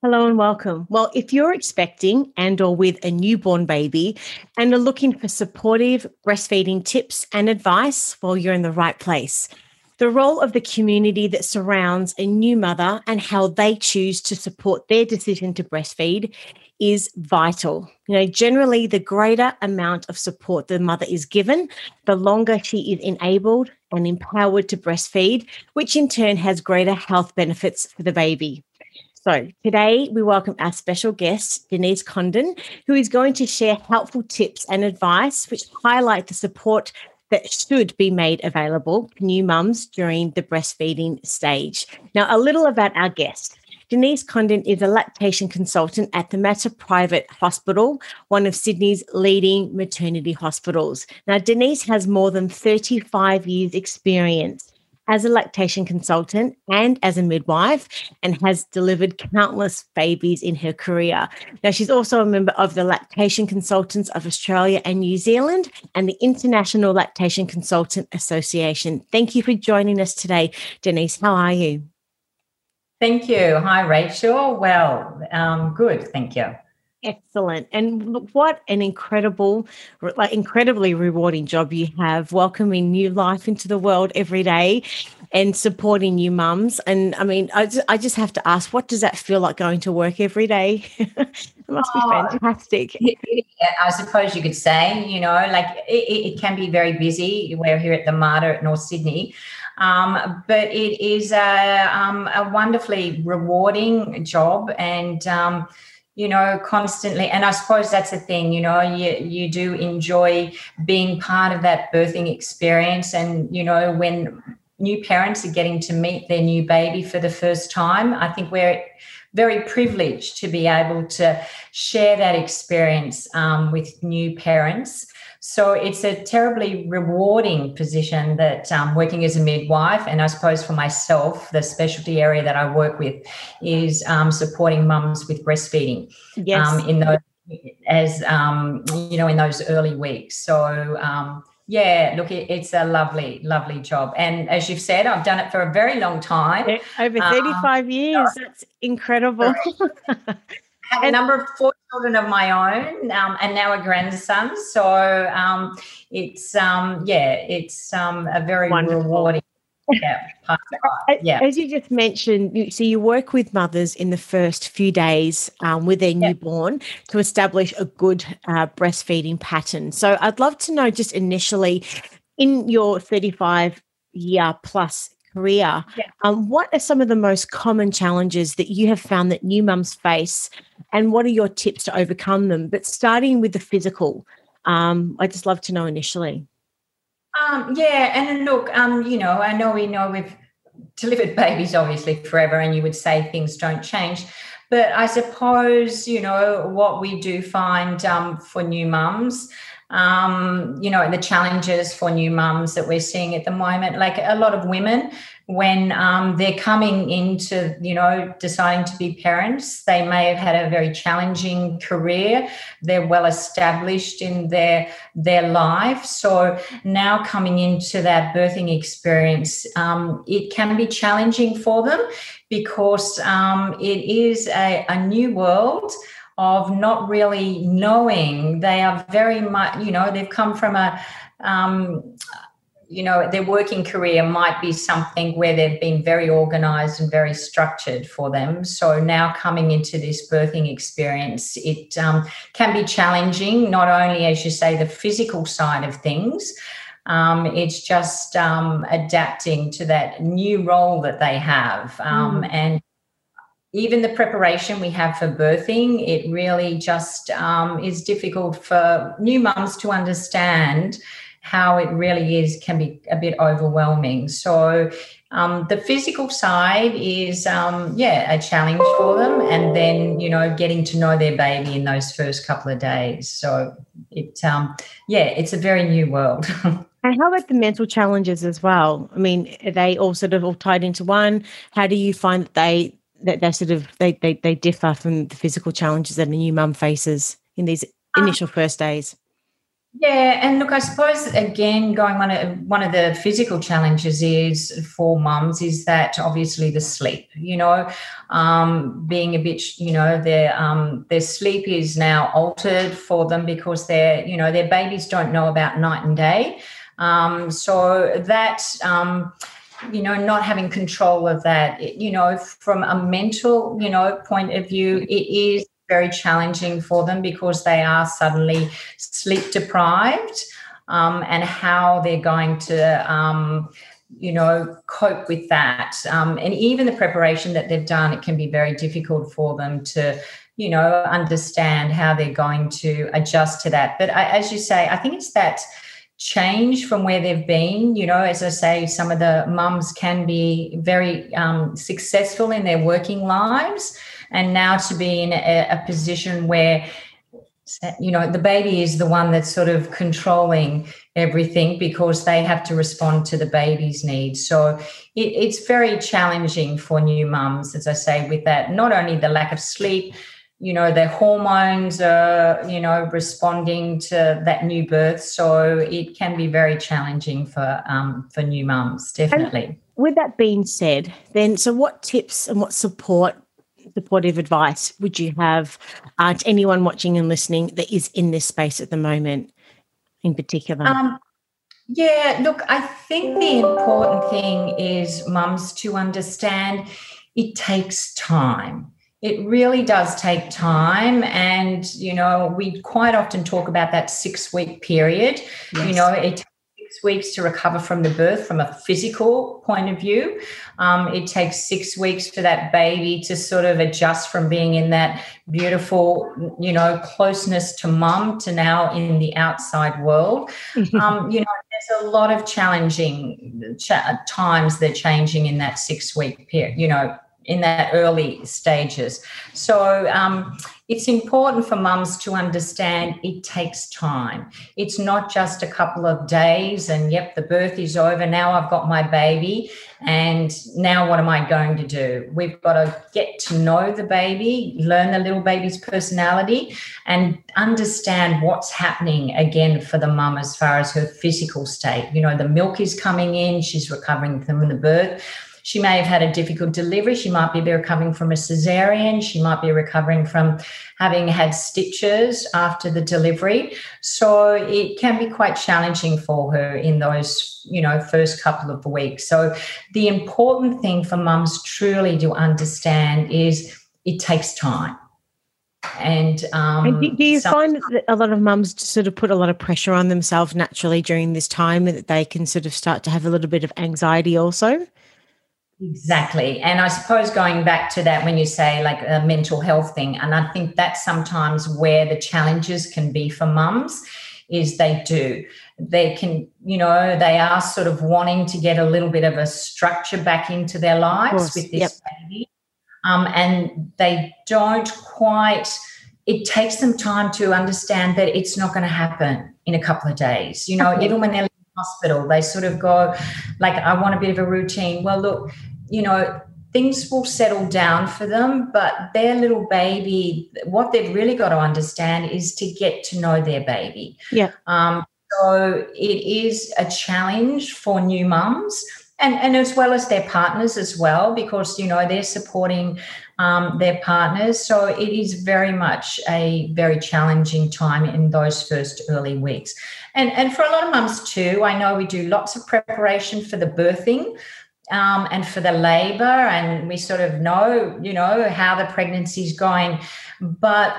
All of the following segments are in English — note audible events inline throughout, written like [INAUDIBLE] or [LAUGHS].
Hello and welcome. Well, if you're expecting and or with a newborn baby and are looking for supportive breastfeeding tips and advice, well, you're in the right place. The role of the community that surrounds a new mother and how they choose to support their decision to breastfeed is vital. You know, generally, the greater amount of support the mother is given, the longer she is enabled and empowered to breastfeed, which in turn has greater health benefits for the baby. So, today we welcome our special guest, Denise Condon, who is going to share helpful tips and advice which highlight the support that should be made available to new mums during the breastfeeding stage. Now, a little about our guest. Denise Condon is a lactation consultant at the Mater Private Hospital, one of Sydney's leading maternity hospitals. Now, Denise has more than 35 years' experience as a lactation consultant and as a midwife and has delivered countless babies in her career. Now, she's also a member of the Lactation Consultants of Australia and New Zealand and the International Lactation Consultant Association. Thank you for joining us today, Denise. How are you? Thank you. Hi, Rachel. Well, um, good. Thank you. Excellent. And what an incredible, like incredibly rewarding job you have welcoming new life into the world every day and supporting new mums. And I mean, I just, I just have to ask, what does that feel like going to work every day? [LAUGHS] it must be oh, fantastic. I suppose you could say, you know, like it, it, can be very busy. We're here at the Mater at North Sydney. Um, but it is a, um, a wonderfully rewarding job and um, you know constantly. And i suppose that's the thing you know you you do enjoy being part of that birthing experience. And you know when new parents are getting to meet their new baby for the first time i think we're very privileged to be able to share that experience um, with new parents so it's a terribly rewarding position that um, working as a midwife, and I suppose for myself, the specialty area that I work with is um, supporting mums with breastfeeding. Yes. Um, in those as um, you know in those early weeks. So um, yeah, look, it, it's a lovely, lovely job. And as you've said, I've done it for a very long time. Over 35 um, years. That's incredible. [LAUGHS] have and, a number of four children of my own um, and now a grandson. So um, it's, um, yeah, it's um, a very wonderful. rewarding. Yeah, yeah. As you just mentioned, you, so you work with mothers in the first few days um, with their yeah. newborn to establish a good uh, breastfeeding pattern. So I'd love to know just initially in your 35 year plus career. Yeah. Um, what are some of the most common challenges that you have found that new mums face, and what are your tips to overcome them? But starting with the physical, um, I just love to know initially. Um, yeah, and look, um, you know, I know we know we've delivered babies obviously forever, and you would say things don't change. But I suppose, you know, what we do find um, for new mums, um, you know, the challenges for new mums that we're seeing at the moment. Like a lot of women, when um, they're coming into, you know, deciding to be parents, they may have had a very challenging career. They're well established in their their life, so now coming into that birthing experience, um, it can be challenging for them because um, it is a, a new world of not really knowing. They are very much, you know, they've come from a, um, you know, their working career might be something where they've been very organized and very structured for them. So now coming into this birthing experience, it um, can be challenging, not only, as you say, the physical side of things. Um, it's just um, adapting to that new role that they have mm. and even the preparation we have for birthing, it really just um, is difficult for new mums to understand how it really is can be a bit overwhelming. So um, the physical side is um, yeah a challenge for them, and then you know getting to know their baby in those first couple of days. So it um, yeah, it's a very new world. [LAUGHS] and how about the mental challenges as well? I mean, are they all sort of all tied into one? How do you find that they that they sort of they they, they differ from the physical challenges that a new mum faces in these um, initial first days? Yeah, and look, I suppose again, going one of one of the physical challenges is for mums is that obviously the sleep. You know, um, being a bit, you know, their um, their sleep is now altered for them because their, you know, their babies don't know about night and day. Um, so that um, you know not having control of that. You know from a mental you know point of view it is very challenging for them because they are suddenly sleep deprived um, and how they're going to um, you know cope with that. Um, and even the preparation that they've done it can be very difficult for them to you know understand how they're going to adjust to that. But I, as you say i think it's that change from where they've been. You know, as I say, some of the mums can be very um, successful in their working lives, and now to be in a, a position where you know the baby is the one that's sort of controlling everything because they have to respond to the baby's needs so it, it's very challenging for new mums as i say with that not only the lack of sleep you know their hormones are you know responding to that new birth. So it can be very challenging for um, for new mums definitely. and with that being said then so what tips and what support supportive advice would you have uh, to anyone watching and listening that is in this space at the moment in particular? Um, yeah look i think the important thing is mums to understand it takes time it really does take time. And, you know, we quite often talk about that six week period. Yes. You know, it takes six weeks to recover from the birth from a physical point of view. Um, it takes six weeks for that baby to sort of adjust from being in that beautiful, you know, closeness to mum to now in the outside world. [LAUGHS] um, you know, there's a lot of challenging cha- times that are changing in that six week period, you know, in that early stages. So um, it's important for mums to understand it takes time. It's not just a couple of days and, yep, the birth is over. Now I've got my baby. And now what am I going to do? We've got to get to know the baby, learn the little baby's personality, and understand what's happening again for the mum as far as her physical state. You know, the milk is coming in, she's recovering from the birth she may have had a difficult delivery. She might be recovering from a cesarean. She might be recovering from having had stitches after the delivery. So it can be quite challenging for her in those, you know, first couple of weeks. So the important thing for mums truly to understand is it takes time. And, um, and do, do, you find that a lot of mums sort of put a lot of pressure on themselves naturally during this time that they can sort of start to have a little bit of anxiety also? Exactly. And I suppose going back to that, when you say like a mental health thing, and I think that's sometimes where the challenges can be for mums is they do. They can, you know, they are sort of wanting to get a little bit of a structure back into their lives with this yep. baby. Um, and they don't quite, it takes them time to understand that it's not going to happen in a couple of days. You know, okay. even when they're hospital they sort of go like i want a bit of a routine well look you know, things will settle down for them, but their little baby, what they've really got to understand is to get to know their baby. Yeah. Um, so it is a challenge for new mums and, and as well as their partners as well, because, you know, they're supporting um, their partners. So it is very much a very challenging time in those first early weeks. And, and for a lot of mums too, I know we do lots of preparation for the birthing um, and for the labor, and we sort of know, you know, how the pregnancy is going. But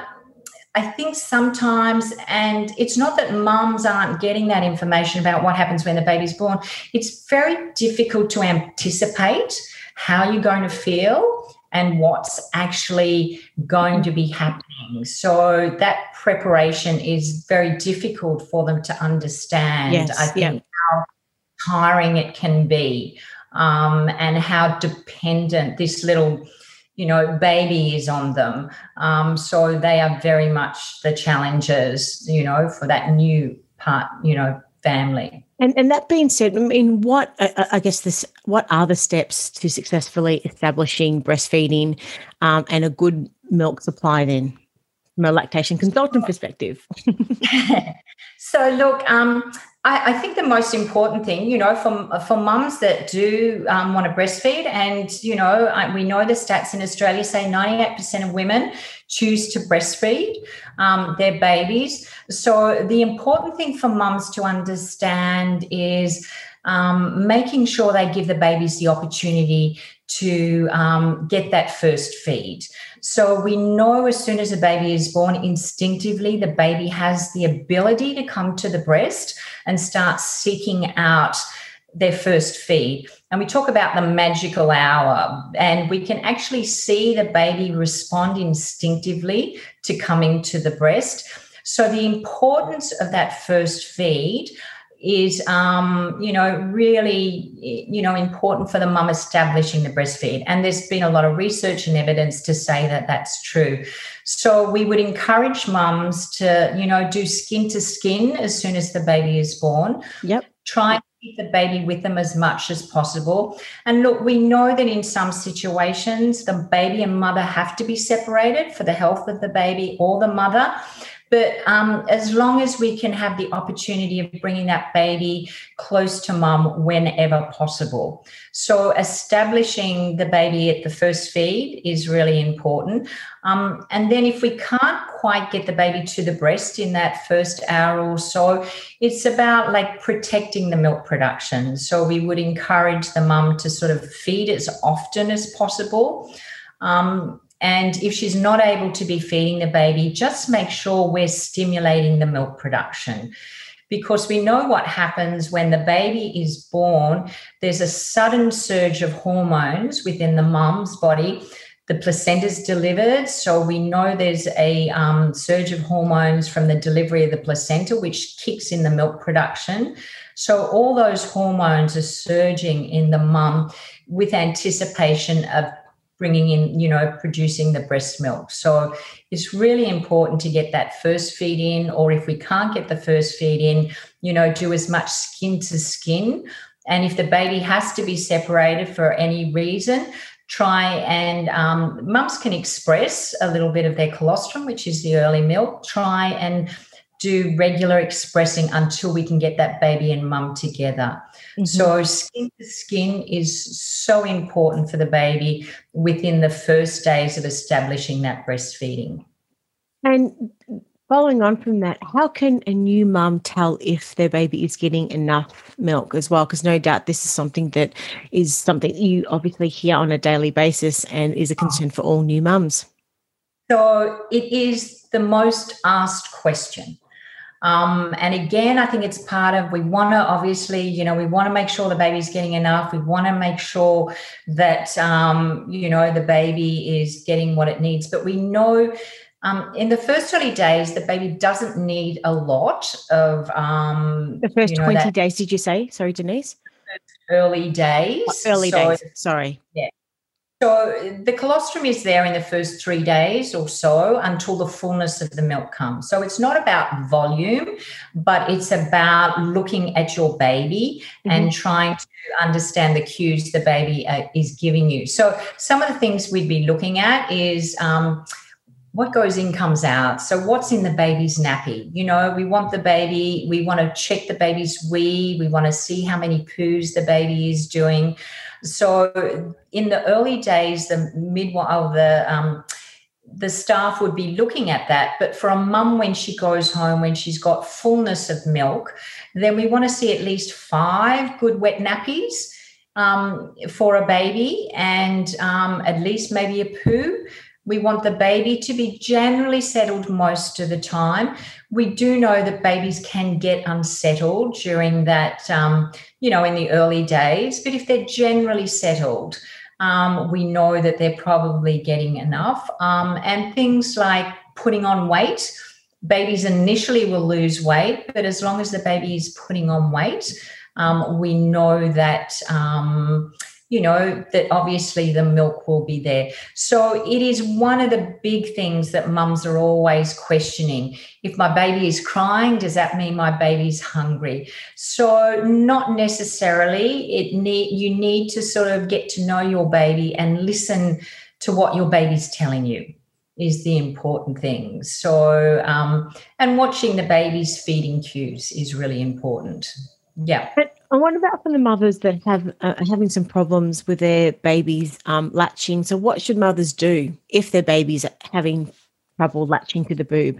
I think sometimes, and it's not that mums aren't getting that information about what happens when the baby's born, it's very difficult to anticipate how you're going to feel and what's actually going to be happening. So that preparation is very difficult for them to understand. Yes, I think yeah. how tiring it can be um, and how dependent this little you know, baby is on them. Um, so they are very much the challenges, you know, for that new part, you know, family. And and that being said, I mean, what I guess this, what are the steps to successfully establishing breastfeeding um, and a good milk supply then, from a lactation consultant perspective? [LAUGHS] so look, um, I, I, think the most important thing, you know, for, for mums that do um, want to breastfeed, and, you know, I, we know the stats in Australia say 98% of women choose to breastfeed um, their babies. So the important thing for mums to understand is um, making sure they give the babies the opportunity to um, get that first feed. So we know as soon as a baby is born, instinctively, the baby has the ability to come to the breast and start seeking out their first feed. And we talk about the magical hour, and we can actually see the baby respond instinctively to coming to the breast. So, the importance of that first feed is um, you know really you know important for the mum establishing the breastfeed. And there's been a lot of research and evidence to say that that's true. So we would encourage mums to you know do skin to skin as soon as the baby is born. Yep. Try keep the baby with them as much as possible. And look we know that in some situations the baby and mother have to be separated for the health of the baby or the mother but um, as long as we can have the opportunity of bringing that baby close to mum whenever possible. So, establishing the baby at the first feed is really important. Um, and then, if we can't quite get the baby to the breast in that first hour or so, it's about like protecting the milk production. So, we would encourage the mum to sort of feed as often as possible. Um, and if she's not able to be feeding the baby, just make sure we're stimulating the milk production. Because we know what happens when the baby is born, there's a sudden surge of hormones within the mum's body. The placenta is delivered, so we know there's a um, surge of hormones from the delivery of the placenta, which kicks in the milk production. So all those hormones are surging in the mum with anticipation of bringing in, you know, producing the breast milk. So it's really important to get that first feed in, or if we can't get the first feed in, you know, do as much skin to skin. And if the baby has to be separated for any reason, try and um, mums can express a little bit of their colostrum, which is the early milk. Try and do regular expressing until we can get that baby and mum together. Mm-hmm. So, skin to skin is so important for the baby within the first days of establishing that breastfeeding. And following on from that, how can a new mum tell if their baby is getting enough milk as well? Because no doubt this is something that is something you obviously hear on a daily basis and is a concern for all new mums. So, it is the most asked question. Um, and again, I think it's part of we want to obviously, you know, we want to make sure the baby's getting enough. We want to make sure that, um, you know, the baby is getting what it needs. But we know um, in the first early days, the baby doesn't need a lot of. Um, the first you know, 20 days, did you say? Sorry, Denise? Early days. early so, days. Sorry. Yeah. So the colostrum is there in the first three days or so until the fullness of the milk comes. So it's not about volume, but it's about looking at your baby mm-hmm. and trying to understand the cues the baby uh, is giving you. So some of the things we'd be looking at is. Um, what goes in comes out. So, what's in the baby's nappy? You know, we want the baby, we want to check the baby's wee, we want to see how many poos the baby is doing. So in the early days, the midwife, the um, the staff would be looking at that. But for a mum, when she goes home, when she's got fullness of milk, then we want to see at least five good wet nappies um, for a baby and um, at least maybe a poo. We want the baby to be generally settled most of the time. We do know that babies can get unsettled during that, um, you know, in the early days, but if they're generally settled, um, we know that they're probably getting enough. Um, and things like putting on weight, babies initially will lose weight, but as long as the baby is putting on weight, um, we know that um, you know, that obviously the milk will be there. So it is one of the big things that mums are always questioning. If my baby is crying, does that mean my baby's hungry? So not necessarily. It need you need to sort of get to know your baby and listen to what your baby's telling you is the important thing. So, um, and watching the baby's feeding cues is really important. Yeah. But what about for the mothers that have uh, having some problems with their babies um, latching? So, what should mothers do if their babies are having trouble latching to the boob?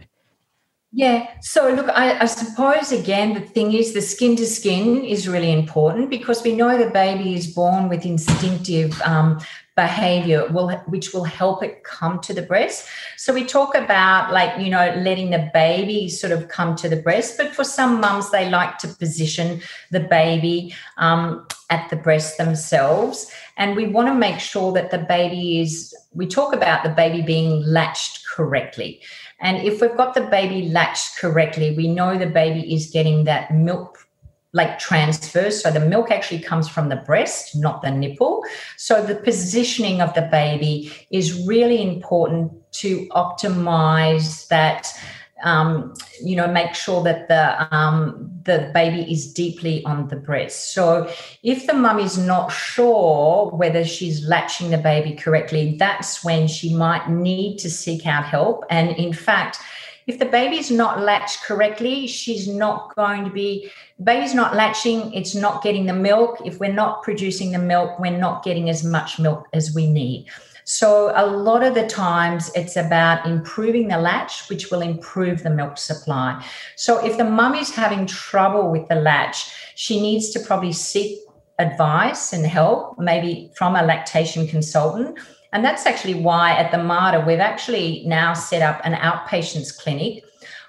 Yeah. So, look, I, I, suppose again, the thing is the skin to skin is really important because we know the baby is born with instinctive um, behavior will which will help it come to the breast. So we talk about like you know letting the baby sort of come to the breast but for some mums they like to position the baby um, at the breast themselves. And we want to make sure that the baby is we talk about the baby being latched correctly. And if we've got the baby latched correctly we know the baby is getting that milk like transfers. So the milk actually comes from the breast, not the nipple. So the positioning of the baby is really important to optimize that. Um, you know, make sure that the um, the baby is deeply on the breast. So, if the mum is not sure whether she's latching the baby correctly, that's when she might need to seek out help. And in fact, if the baby's not latched correctly, she's not going to be, baby's not latching, it's not getting the milk. If we're not producing the milk, we're not getting as much milk as we need. So, a lot of the times it's about improving the latch, which will improve the milk supply. So, if the mum is having trouble with the latch, she needs to probably seek advice and help, maybe from a lactation consultant and that's actually why at the Mater, we've actually now set up an outpatients clinic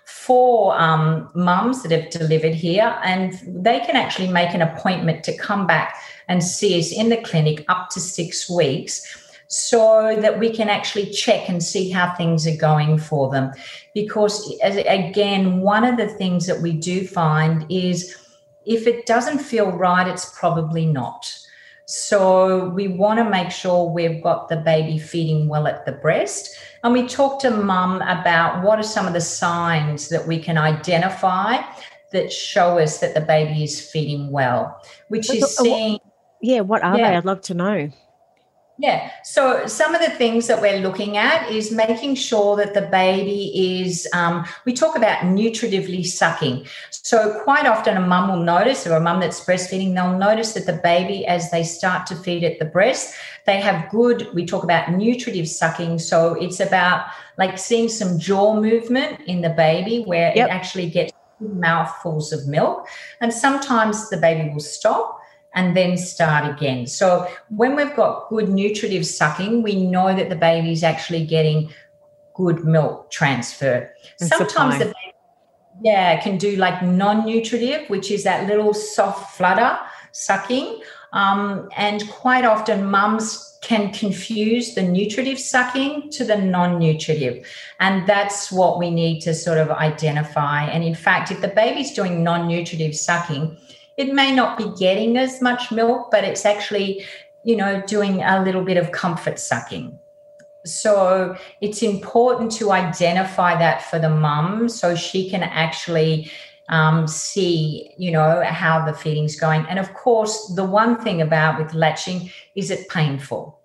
for um, mums that have delivered here. And they can actually make an appointment to come back and see us in the clinic up to six weeks so that we can actually check and see how things are going for them. Because, again, one of the things that we do find is if it doesn't feel right, it's probably not. So we want to make sure we've got the baby feeding well at the breast. And we talk to mum about what are some of the signs that we can identify that show us that the baby is feeding well, which is uh, seeing. Yeah, what are yeah. they? I'd love to know. Yeah. So some of the things that we're looking at is making sure that the baby is, um, we talk about nutritively sucking. So quite often a mum will notice, or a mum that's breastfeeding, they'll notice that the baby, as they start to feed at the breast, they have good, we talk about nutritive sucking. So it's about like seeing some jaw movement in the baby where yep. it actually gets mouthfuls of milk. And sometimes the baby will stop and then start again. So when we've got good nutritive sucking, we know that the baby's actually getting good milk transfer. And Sometimes supply. the baby, yeah, can do like non-nutritive, which is that little soft flutter sucking. Um, and quite often mums can confuse the nutritive sucking to the non-nutritive and that's what we need to sort of identify and in fact if the baby's doing non-nutritive sucking it may not be getting as much milk, but it's actually, you know, doing a little bit of comfort sucking. So it's important to identify that for the mum so she can actually um, see, you know, how the feeding's going. And of course, the one thing about with latching is it painful.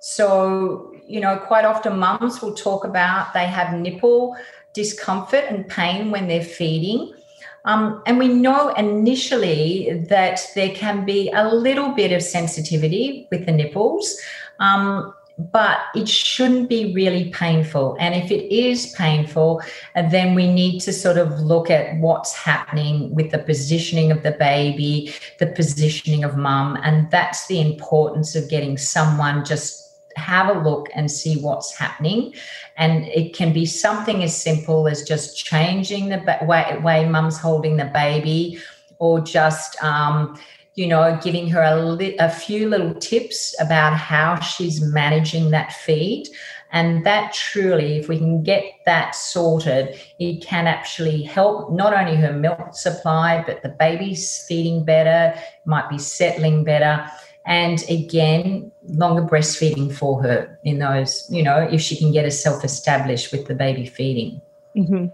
So, you know, quite often mums will talk about they have nipple discomfort and pain when they're feeding. Um, and we know initially that there can be a little bit of sensitivity with the nipples, um, but it shouldn't be really painful. And if it is painful, then we need to sort of look at what's happening with the positioning of the baby, the positioning of mum. And that's the importance of getting someone just have a look and see what's happening. And it can be something as simple as just changing the way, way mum's holding the baby or just, um, you know, giving her a, li- a few little tips about how she's managing that feed. And that truly, if we can get that sorted, it can actually help not only her milk supply, but the baby's feeding better, might be settling better and again longer breastfeeding for her in those you know if she can get herself established with the baby feeding mm-hmm.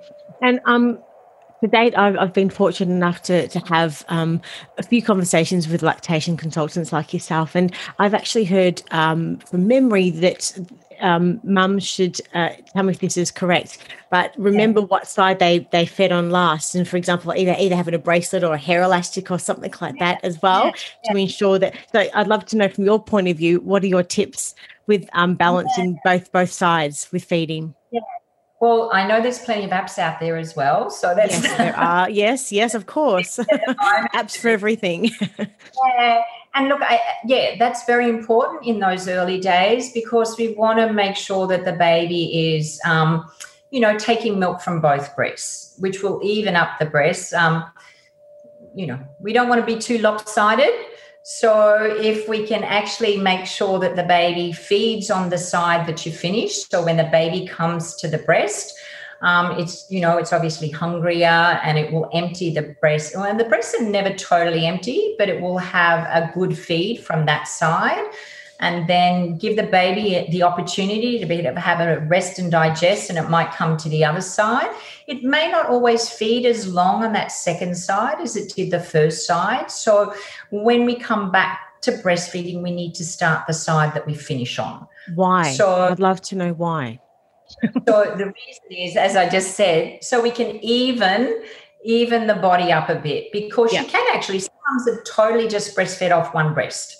and um to date, I've, I've been fortunate enough to, to have um, a few conversations with lactation consultants like yourself. And I've actually heard um, from memory that um, mums should uh, tell me if this is correct, but remember yeah. what side they they fed on last. And for example, either either having a bracelet or a hair elastic or something like yeah. that as well yeah. to ensure that. So I'd love to know from your point of view, what are your tips with um, balancing both both sides with feeding? Yeah. Well, I know there's plenty of apps out there as well. So that's yes, there are. Yes, yes, of course. [LAUGHS] [LAUGHS] apps for everything. [LAUGHS] yeah and look, I, yeah, that's very important in those early days because we want to make sure that the baby is, um, you know, taking milk from both breasts, which will even up the breasts. Um, you know, we don't want to be too lopsided. So if we can actually make sure that the baby feeds on the side that you finished, so when the baby comes to the breast, um, it's you know it's obviously hungrier and it will empty the breast. And the breasts are never totally empty, but it will have a good feed from that side. And then give the baby the opportunity to be to have a rest and digest, and it might come to the other side. It may not always feed as long on that second side as it did the first side. So when we come back to breastfeeding, we need to start the side that we finish on. Why? So I'd love to know why so the reason is, as I just said, so we can even even the body up a bit because yeah. you can actually sometimes have totally just breastfed off one breast.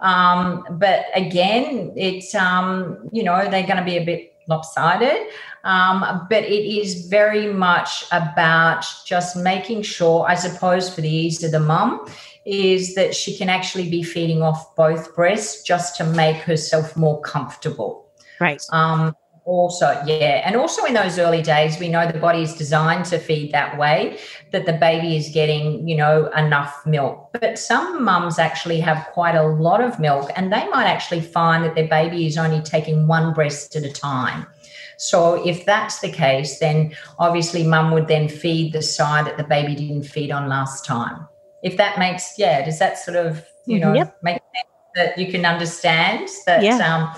Um, but again, it's um, you know they're going to be a bit lopsided. Um, but it is very much about just making sure, I suppose, for the ease of the mum, is that she can actually be feeding off both breasts just to make herself more comfortable. Right. Um, also, yeah. And also in those early days, we know the body is designed to feed that way, that the baby is getting, you know, enough milk. But some mums actually have quite a lot of milk and they might actually find that their baby is only taking one breast at a time. So if that's the case, then obviously mum would then feed the side that the baby didn't feed on last time. If that makes, yeah, does that sort of, you know, yep. make sense that you can understand that yeah. um,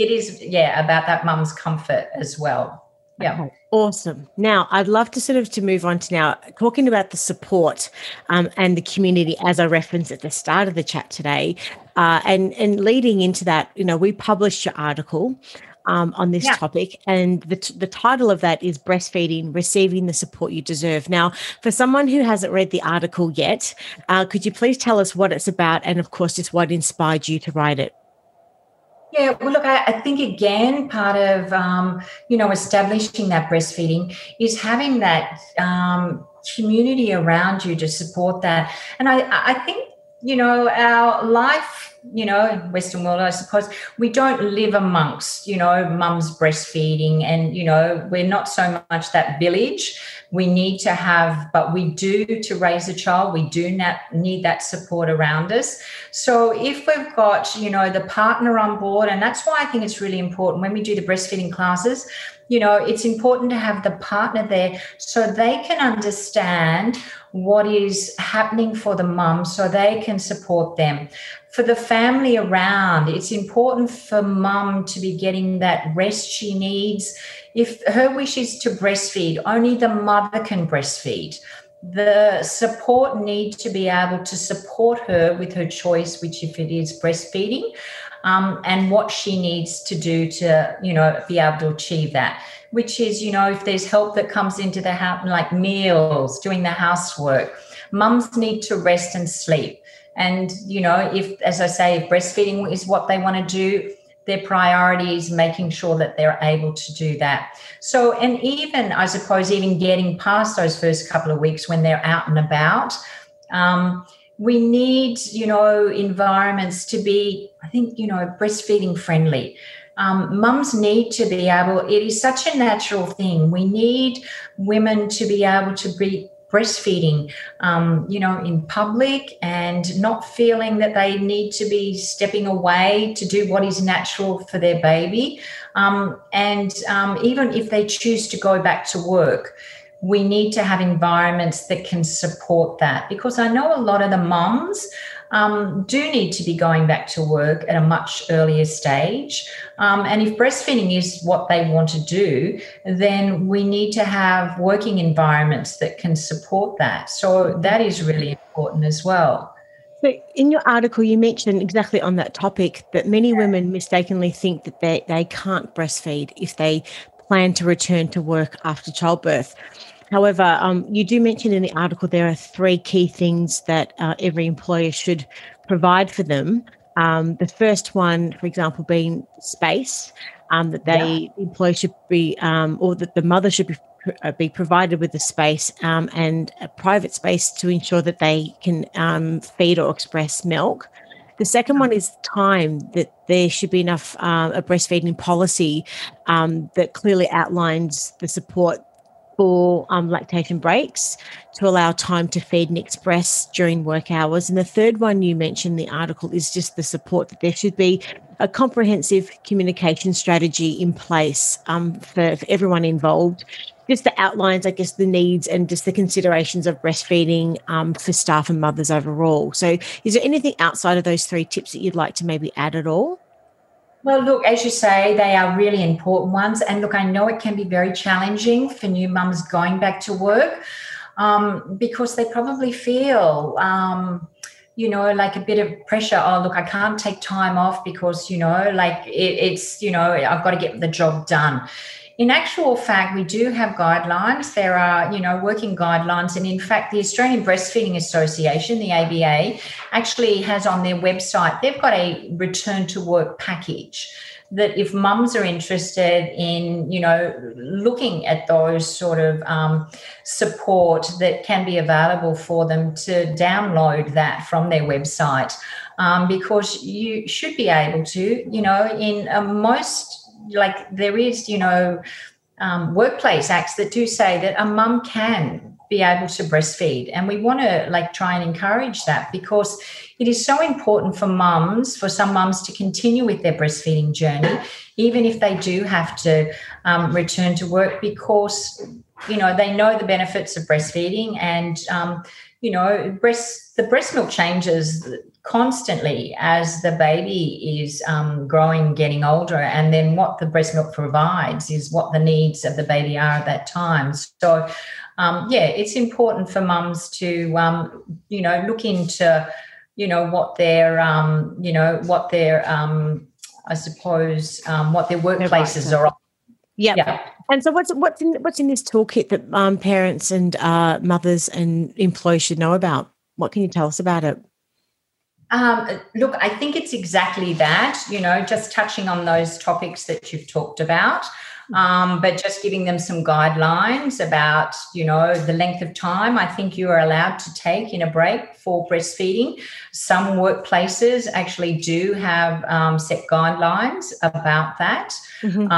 it is yeah about that mum's comfort as well yeah okay. awesome now i'd love to sort of to move on to now talking about the support um, and the community as i referenced at the start of the chat today uh, and and leading into that you know we published your article um, on this yeah. topic. And the, t- the title of that is Breastfeeding Receiving the Support You Deserve. Now, for someone who hasn't read the article yet, uh, could you please tell us what it's about and, of course, just what inspired you to write it? Yeah, well, look, I, I think again, part of um, you know establishing that breastfeeding is having that um, community around you to support that. And I, I think you know our life you know, Western world, I suppose, we don't live amongst, you know, mums breastfeeding and, you know, we're not so much that village we need to have, but we do to raise a child, we do need that support around us. So if we've got, you know, the partner on board, and that's why I think it's really important when we do the breastfeeding classes, you know, it's important to have the partner there so they can understand what is happening for the mum so they can support them for the family around it's important for mum to be getting that rest she needs if her wish is to breastfeed, only the mother can breastfeed. The support need to be able to support her with her choice, which if it is breastfeeding, um, and what she needs to do to, you know, be able to achieve that. Which is, you know, if there's help that comes into the house, like meals, doing the housework, mums need to rest and sleep. And, you know, if, as I say, if breastfeeding is what they want to do, their priority is making sure that they're able to do that. So, and even, I suppose, even getting past those first couple of weeks when they're out and about, um, we need, you know, environments to be, I think, you know, breastfeeding friendly. Um, mums need to be able, it is such a natural thing. We need women to be able to be breastfeeding, um, you know, in public and not feeling that they need to be stepping away to do what is natural for their baby. Um, and um, even if they choose to go back to work, we need to have environments that can support that because I know a lot of the mums um, do need to be going back to work at a much earlier stage. Um, and if breastfeeding is what they want to do, then we need to have working environments that can support that. So that is really important as well. So, in your article, you mentioned exactly on that topic that many women mistakenly think that they, they can't breastfeed if they plan to return to work after childbirth. However, um, you do mention in the article there are three key things that uh, every employer should provide for them. Um, the first one, for example, being space, um, that they yeah. employer should be, um, or that the mother should be uh, be provided with a space um, and a private space to ensure that they can um, feed or express milk. The second one is time, that there should be enough uh, a breastfeeding policy um, that clearly outlines the support for um, lactation breaks to allow time to feed and express during work hours. And the third one you mentioned the article is just the support that there should be a comprehensive communication strategy in place um, for, for everyone involved just the outlines, I guess, the needs and just the considerations of breastfeeding um, for staff and mothers overall. So, is there anything outside of those three tips that you'd like to maybe add at all? Well, look, as you say, they are really important ones. And look, I know it can be very challenging for new mums going back to work um, because they probably feel, um, you know, like a bit of pressure. Oh, look, I can't take time off because, you know, like it, it's, you know, I've got to get the job done in actual fact, we do have guidelines. There are, you know, working guidelines. And in fact, the Australian Breastfeeding Association, the ABA, actually has on their website, they've got a return to work package that if mums are interested in you know looking at those sort of um, support that can be available for them to download that from their website um, because you should be able to you know in uh, most like there is, you know, um, workplace acts that do say that a mum can be able to breastfeed. And we want to like try and encourage that because it is so important for mums for some mums to continue with their breastfeeding journey even if they do have to um, return to work because you know they know the benefits of breastfeeding and um, you know breast the breast milk changes constantly as the baby is um, growing, getting older, and then what the breast milk provides is what the needs of the baby are at that time. So, um, yeah, it's important for mums to, um, you know, look into, you know, what their, um, you know, what their, um, I suppose, um, what their workplaces are. Yep. Yeah. And so, what's what's in what's in this toolkit that um, parents and uh, mothers and employees should know about? What can you tell us about it? Um, look, I think it's exactly that, you know, just touching on those topics that you've talked about, um, but just giving them some guidelines about, you know, the length of time I think you are allowed to take in a break for breastfeeding. Some workplaces actually do have um, set guidelines about that. Mm-hmm.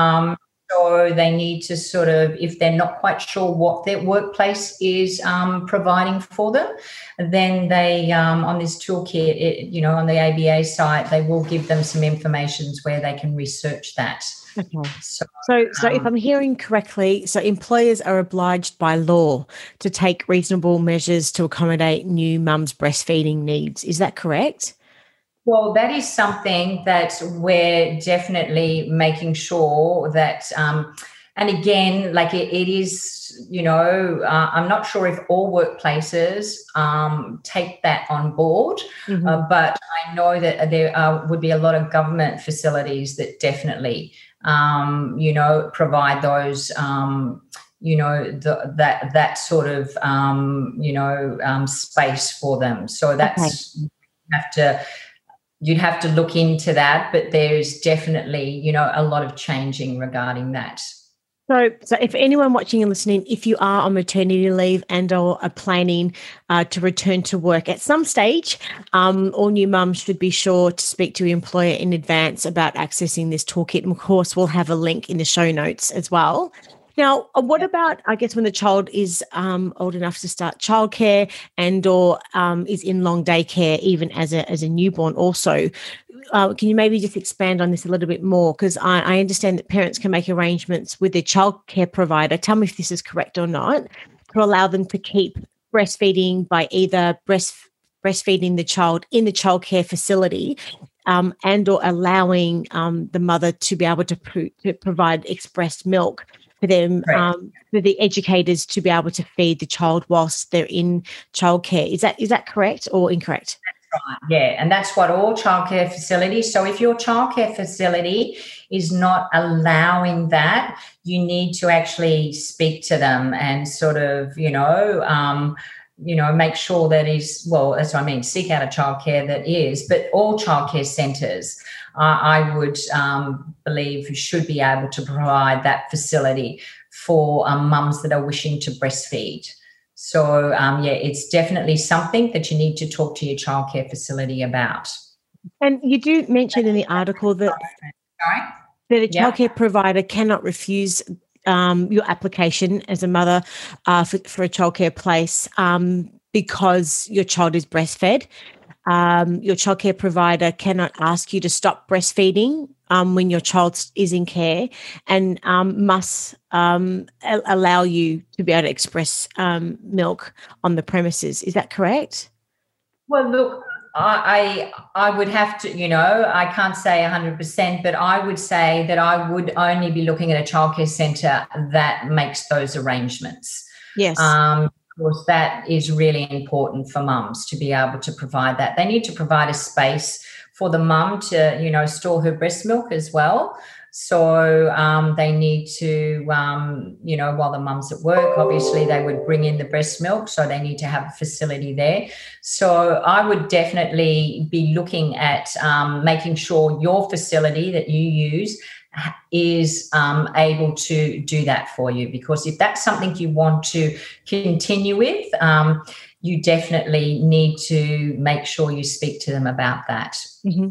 So they need to sort of, if they're not quite sure what their workplace is um, providing for them, then they, um, on this toolkit, it, you know, on the ABA site, they will give them some information where they can research that. Okay. So, so, so um, if I'm hearing correctly, so employers are obliged by law to take reasonable measures to accommodate new mums' breastfeeding needs. Is that correct? Well, that is something that we're definitely making sure that, um, and again, like it, it is, you know, uh, I'm not sure if all workplaces um, take that on board, mm-hmm. uh, but I know that there uh, would be a lot of government facilities that definitely, um, you know, provide those. Um, you know the, that that sort of um, you know um, space for them. So that's okay. have to you'd have to look into that but there's definitely you know a lot of changing regarding that so, so if anyone watching and listening, if you are on maternity leave and or are planning uh, to return to work at some stage, um, all new mums should be sure to speak to your employer in advance about accessing this toolkit. And of course, we'll have a link in the show notes as well. Now, uh, what about, I guess, when the child is um, old enough to start childcare and or um, is in long daycare, even as a, as a newborn also? Uh, can you maybe just expand on this a little bit more? Because I, I, understand that parents can make arrangements with their childcare provider. Tell me if this is correct or not, to allow them to keep breastfeeding by either breast breastfeeding the child in the childcare facility um, and or allowing um, the mother to be able to, pro- to provide expressed milk for them right. um, for the educators to be able to feed the child whilst they're in childcare. Is that is that correct or incorrect? Right. Yeah, and that's what all childcare facilities. So if your childcare facility is not allowing that, you need to actually speak to them and sort of, you know, um, you know, make sure that is well. That's what I mean. Seek out a childcare that is, but all childcare centres, uh, I would um, believe, should be able to provide that facility for um, mums that are wishing to breastfeed. So, um, yeah, it's definitely something that you need to talk to your childcare facility about. And you do mention in the article that, that a childcare yeah. provider cannot refuse um, your application as a mother uh, for, for a childcare place um, because your child is breastfed. Um, your childcare provider cannot ask you to stop breastfeeding um, when your child is in care and um, must um, a- allow you to be able to express milk on the premises. Is that correct? Well, look, I, I would have to, you know, I can't say 100%, but I would say that I would only be looking at a childcare centre that makes those arrangements. Yes. Um, of course, that is really important for mums to be able to provide that. They need to provide a space for the mum to, you know, store her breast milk as well. So um, they need to, um, you know, while the mum's at work, obviously they would bring in the breast milk. So they need to have a facility there. So I would definitely be looking at um, making sure your facility that you use is um, able to do that for you. Because if that's something you want to continue with, um, you definitely need to make sure you speak to them about that. Mm-hmm.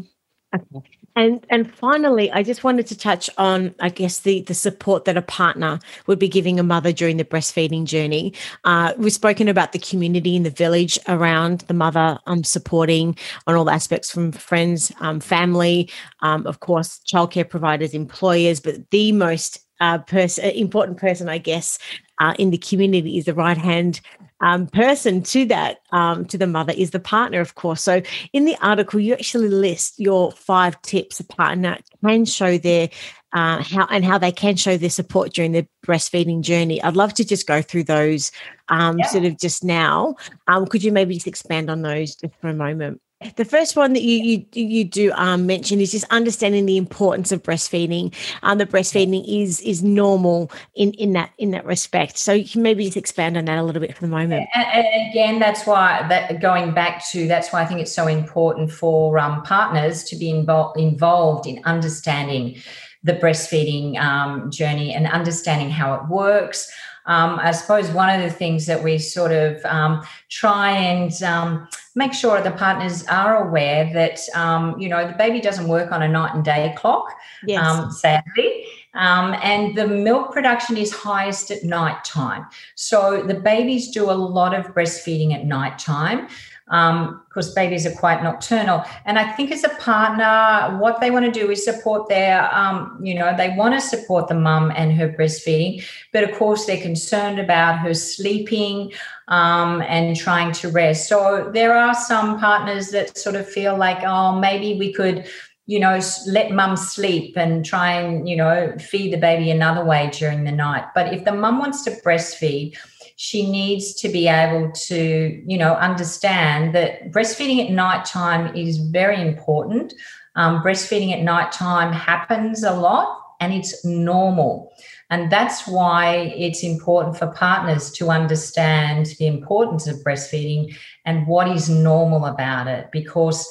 Okay. And and finally, I just wanted to touch on, I guess, the the support that a partner would be giving a mother during the breastfeeding journey. Uh, we've spoken about the community in the village around the mother um, supporting on all aspects from friends, um, family, um, of course, childcare providers, employers, but the most uh, person, important person, I guess, uh, in the community is the right hand um, person to that um, to the mother is the partner, of course. So in the article, you actually list your five tips a partner can show their uh, how and how they can show their support during the breastfeeding journey. I'd love to just go through those um, yeah. sort of just now. Um, could you maybe just expand on those just for a moment? The first one that you you you do um, mention is just understanding the importance of breastfeeding. Um, the breastfeeding is is normal in in that in that respect. So you can maybe just expand on that a little bit for the moment. And, and again, that's why that going back to that's why I think it's so important for um, partners to be involved involved in understanding the breastfeeding um, journey and understanding how it works um, I suppose one of the things that we sort of um, try and um, make sure the partners are aware that, um, you know, the baby doesn't work on a night and day clock, yes. Um, sadly. Um, and the milk production is highest at night time. So the babies do a lot of breastfeeding at night time um, because babies are quite nocturnal. And I think as a partner, what they want to do is support their, um, you know, they want to support the mum and her breastfeeding, but of course they're concerned about her sleeping um, and trying to rest. So there are some partners that sort of feel like, oh, maybe we could you know, let mum sleep and try and, you know, feed the baby another way during the night. But if the mum wants to breastfeed, she needs to be able to, you know, understand that breastfeeding at night time is very important. Um, breastfeeding at night time happens a lot and it's normal. And that's why it's important for partners to understand the importance of breastfeeding and what is normal about it because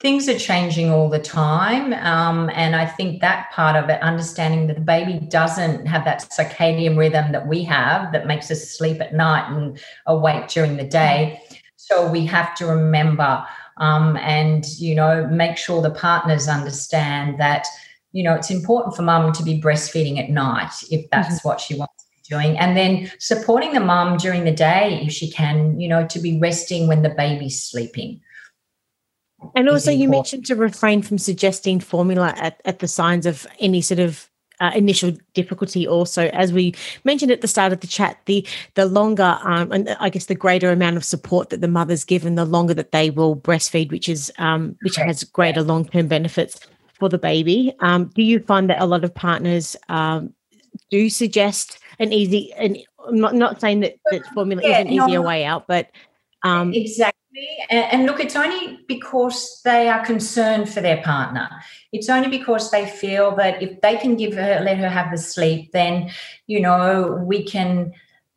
things are changing all the time. Um, and I think that part of it, understanding that the baby doesn't have that circadian rhythm that we have that makes us sleep at night and awake during the day. So we have to remember um, and, you know, make sure the partners understand that, you know, it's important for mum to be breastfeeding at night if that's mm-hmm. what she wants to be doing and then supporting the mum during the day if she can you know to be resting when the baby's sleeping and also, you mentioned to refrain from suggesting formula at, at the signs of any sort of uh, initial difficulty also. As we mentioned at the start of the chat the the longer um, and i guess the greater amount of support that the mother's given the longer that they will breastfeed which is um, which has greater long-term benefits for the baby. Um, do you find that a lot of partners um, do suggest an easy and i'm not, not saying that that formula yeah, is an easier way out but um, exactly. And, look it's only because they are concerned for their partner. It's only because they feel that if they can give her let her have the sleep then you know we can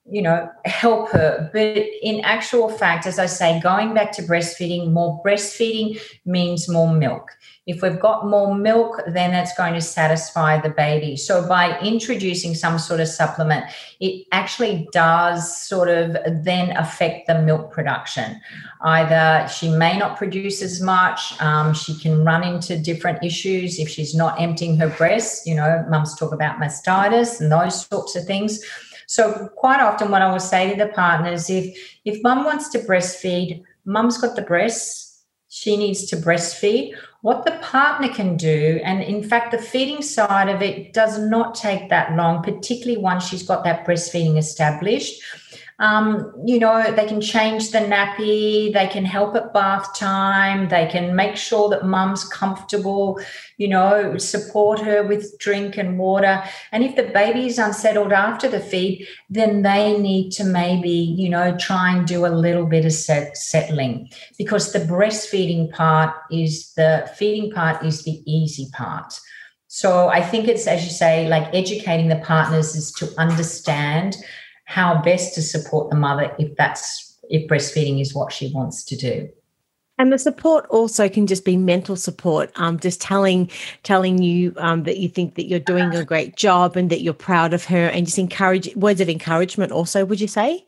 you know help her but in actual fact as i say going back to breastfeeding more breastfeeding means more milk if we've got more milk, then that's going to satisfy the baby. So by introducing some sort of supplement, it actually does sort of then affect the milk production. Either she may not produce as much, um, she can run into different issues if she's not emptying her breast. You know, mums talk about mastitis and those sorts of things. So quite often, what I will say to the partners, if if mum wants to breastfeed, mum's got the breasts, she needs to breastfeed what the partner can do. And in fact, the feeding side of it does not take that long, particularly once she's got that breastfeeding established. Um, you know, they can change the nappy, they can help at bath time, they can make sure that mum's comfortable, you know, support her with drink and water. And if the baby is unsettled after the feed, then they need to maybe, you know, try and do a little bit of set, settling because the breastfeeding part is the feeding part is the easy part. So I think it's, as you say, like educating the partners is to understand how best to support the mother if that's if breastfeeding is what she wants to do and the support also can just be mental support um, just telling telling you um, that you think that you're doing a great job and that you're proud of her and just encourage words of encouragement also would you say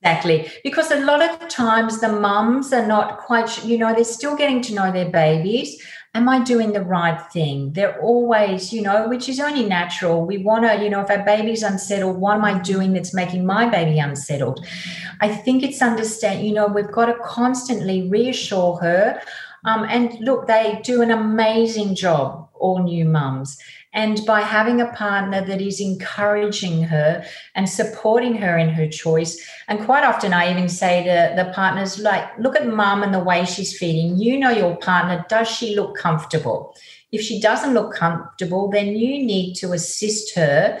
Exactly. Because a lot of times the mums are not quite, you know, they're still getting to know their babies am I doing the right thing? They're always, you know, which is only natural. We want to, you know, if our baby's unsettled, what am I doing that's making my baby unsettled? I think it's understand, you know, we've got to constantly reassure her. Um, and look, they do an amazing job, all new mums. And by having a partner that is encouraging her and supporting her in her choice, and quite often I even say to the partners, like, look at mum and the way she's feeding. You know your partner, does she look comfortable? If she doesn't look comfortable, then you need to assist her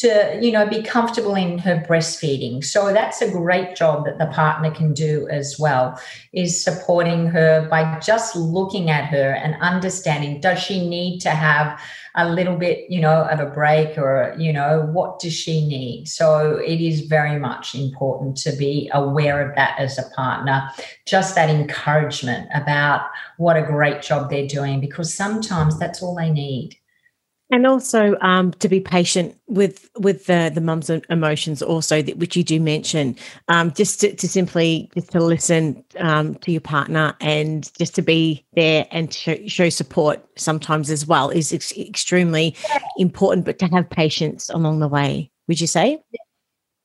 to you know be comfortable in her breastfeeding. So that's a great job that the partner can do as well is supporting her by just looking at her and understanding does she need to have a little bit, you know, of a break or, you know, what does she need? So it is very much important to be aware of that as a partner, just that encouragement about what a great job they're doing, because sometimes that's all they need and also um, to be patient with with the the mum's emotions also that, which you do mention. Um, just to, to, simply just to listen um, to your partner and just to be there and show, show support sometimes as well is ex- extremely important but to have patience along the way would you say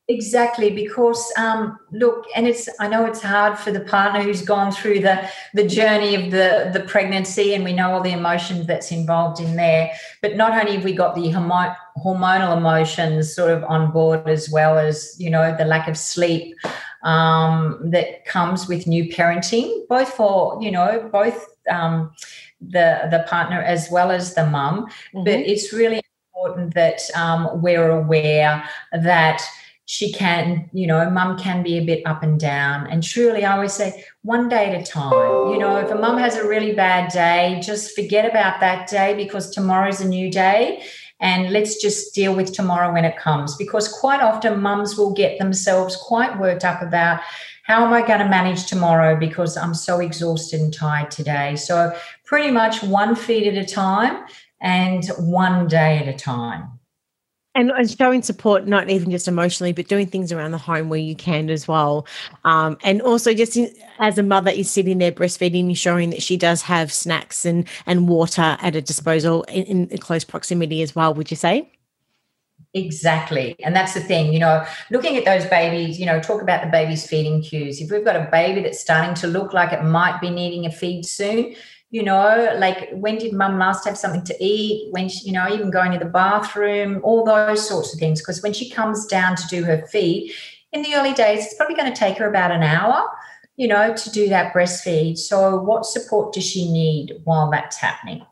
Exactly, because um, look, and it's I know it's hard for the partner who's gone through the the journey of the the pregnancy, and we know all the emotions that's involved in there. But not only have we got the homo- hormonal emotions sort of on board, as well as you know the lack of sleep um, that comes with new parenting, both for you know both um, the the partner as well as the mum. Mm-hmm. But it's really important that um, we're aware that she can, you know, mum can be a bit up and down. And truly, I always say one day at a time. You know, if a mum has a really bad day, just forget about that day because tomorrow's a new day. And let's just deal with tomorrow when it comes. Because quite often, mums will get themselves quite worked up about how am I going to manage tomorrow because I'm so exhausted and tired today. So, pretty much one feed at a time and one day at a time and, showing support not even just emotionally but doing things around the home where you can as well um, and also just in, as a mother is sitting there breastfeeding ensuring that she does have snacks and and water at a disposal in, in close proximity as well would you say Exactly. And that's the thing, you know, looking at those babies, you know, talk about the baby's feeding cues. If we've got a baby that's starting to look like it might be needing a feed soon, you know like when did mum last have something to eat? When she, you know even going to the bathroom all those sorts of things. Because when she comes down to do her feed in the early days it's probably going to take her about an hour you know to do that breastfeed. So what support does she need while that's happening?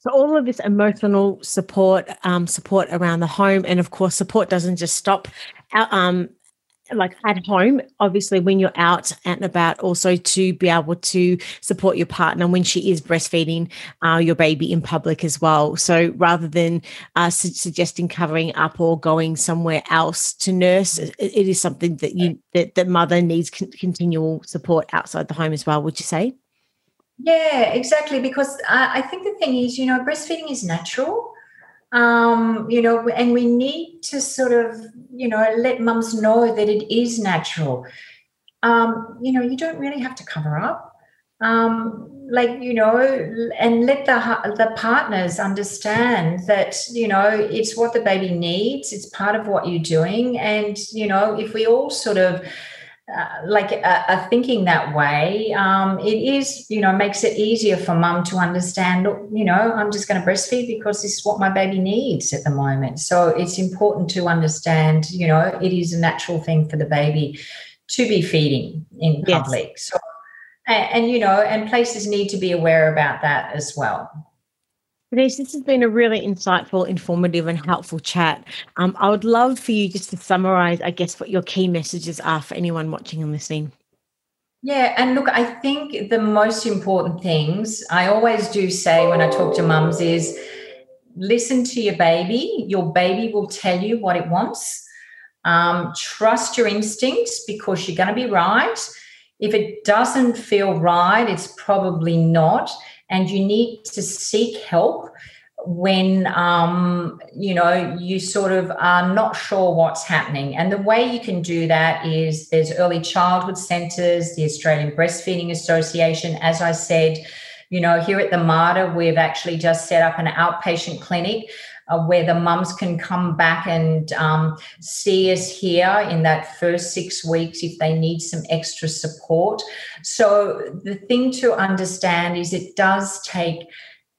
So all of this emotional support, um, support around the home, and of course, support doesn't just stop um, like at home, obviously, when you're out and about, also to be able to support your partner when she is breastfeeding uh, your baby in public as well. So rather than uh, su- suggesting covering up or going somewhere else to nurse, it, it is something that you that the mother needs con- continual support outside the home as well. Would you say? Yeah, exactly. Because I, I think the thing is, you know, breastfeeding is natural um, you know, and we need to sort of, you know, let mums know that it is natural. Um, you know, you don't really have to cover up. Um, like you know, and let the the partners understand that you know it's what the baby needs. It's part of what you're doing, and you know, if we all sort of uh, like a, are thinking that way, um, it is, you know, makes it easier for mum to understand, look, you know, I'm just going to breastfeed because this is what my baby needs at the moment. So it's important to understand, you know, it is a natural thing for the baby to be feeding in public. Yes. So, and, and, you know, and places need to be aware about that as well. Denise, this has been a really insightful, informative, and helpful chat. Um, I would love for you just to summarize, I guess, what your key messages are for anyone watching and listening. Yeah, and look, I think the most important things I always do say when I talk to mums is listen to your baby. Your baby will tell you what it wants. Um, trust your instincts because you're going to be right. If it doesn't feel right, it's probably not and you need to seek help when um, you know you sort of are not sure what's happening. And the way you can do that is there's early childhood centres the australian breastfeeding association. As i said you know here at the mater we've actually just set up an outpatient clinic where the mums can come back and um, see us here in that first six weeks if they need some extra support. So, the thing to understand is it does take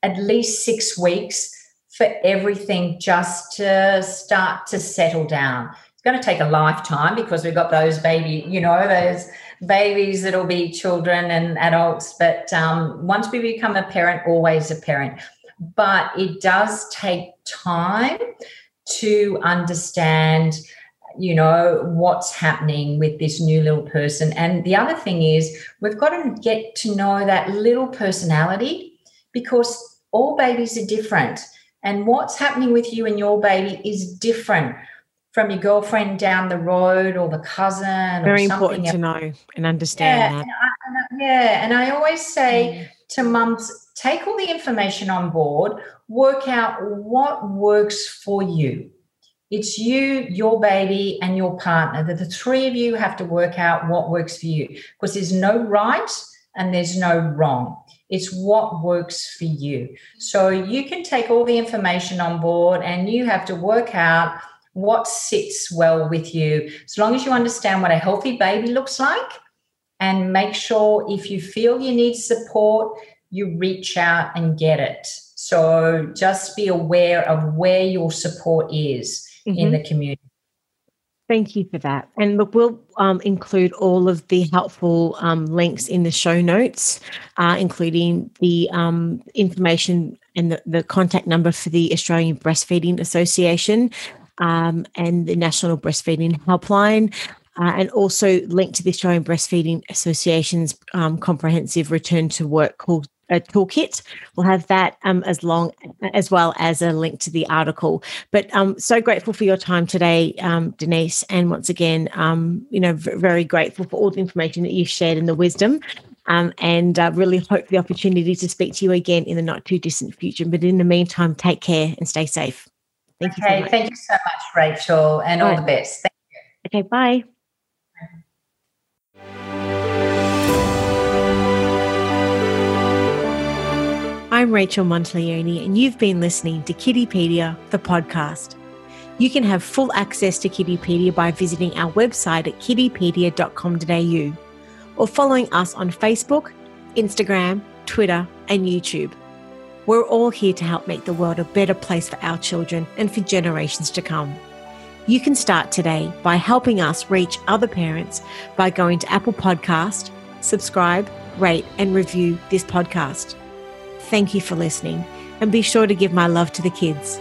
at least six weeks for everything just to start to settle down. It's going to take a lifetime because we've got those baby, you know, those babies that'll be children and adults. But um, once we become a parent, always a parent but it does take time to understand you know what's happening with this new little person and the other thing is we've got to get to know that little personality because all babies are different and what's happening with you and your baby is different from your girlfriend down the road or the cousin very important else. to know and understand yeah, that and I, and I, yeah and i always say mm. To mums take all the information on board, work out what works for you. It's you, your baby, and your partner. That the three of you have to work out what works for you because there's no right and there's no wrong. It's what works for you. So you can take all the information on board and you have to work out what sits well with you. As long as you understand what a healthy baby looks like and make sure if you feel you need support, you reach out and get it. So just be aware of where your support is mm-hmm. in the community. Thank you for that. And look, we'll um, include all of the helpful um, links in the show notes, uh, including the um, information and the, the, contact number for the Australian Breastfeeding Association um, and the National Breastfeeding Helpline. Uh, and also link to the Australian Breastfeeding Association's um, comprehensive return to work call a toolkit. We'll have that um, as long as well as a link to the article. But um, so grateful for your time today, um, Denise, and once again, um, you know, v- very grateful for all the information that you've shared and the wisdom. Um, and uh, really hope the opportunity to speak to you again in the not too distant future. But in the meantime, take care and stay safe. Thank okay, you. So thank you so much, Rachel, and all, all right. the best. Thank you. Okay, bye. I'm Rachel Montaglioni, and you've been listening to Kiddipedia, the podcast. You can have full access to Kiddipedia by visiting our website at kiddipedia.com.au or following us on Facebook, Instagram, Twitter, and YouTube. We're all here to help make the world a better place for our children and for generations to come. You can start today by helping us reach other parents by going to Apple Podcast, subscribe, rate, and review this podcast. Thank you for listening, and be sure to give my love to the kids.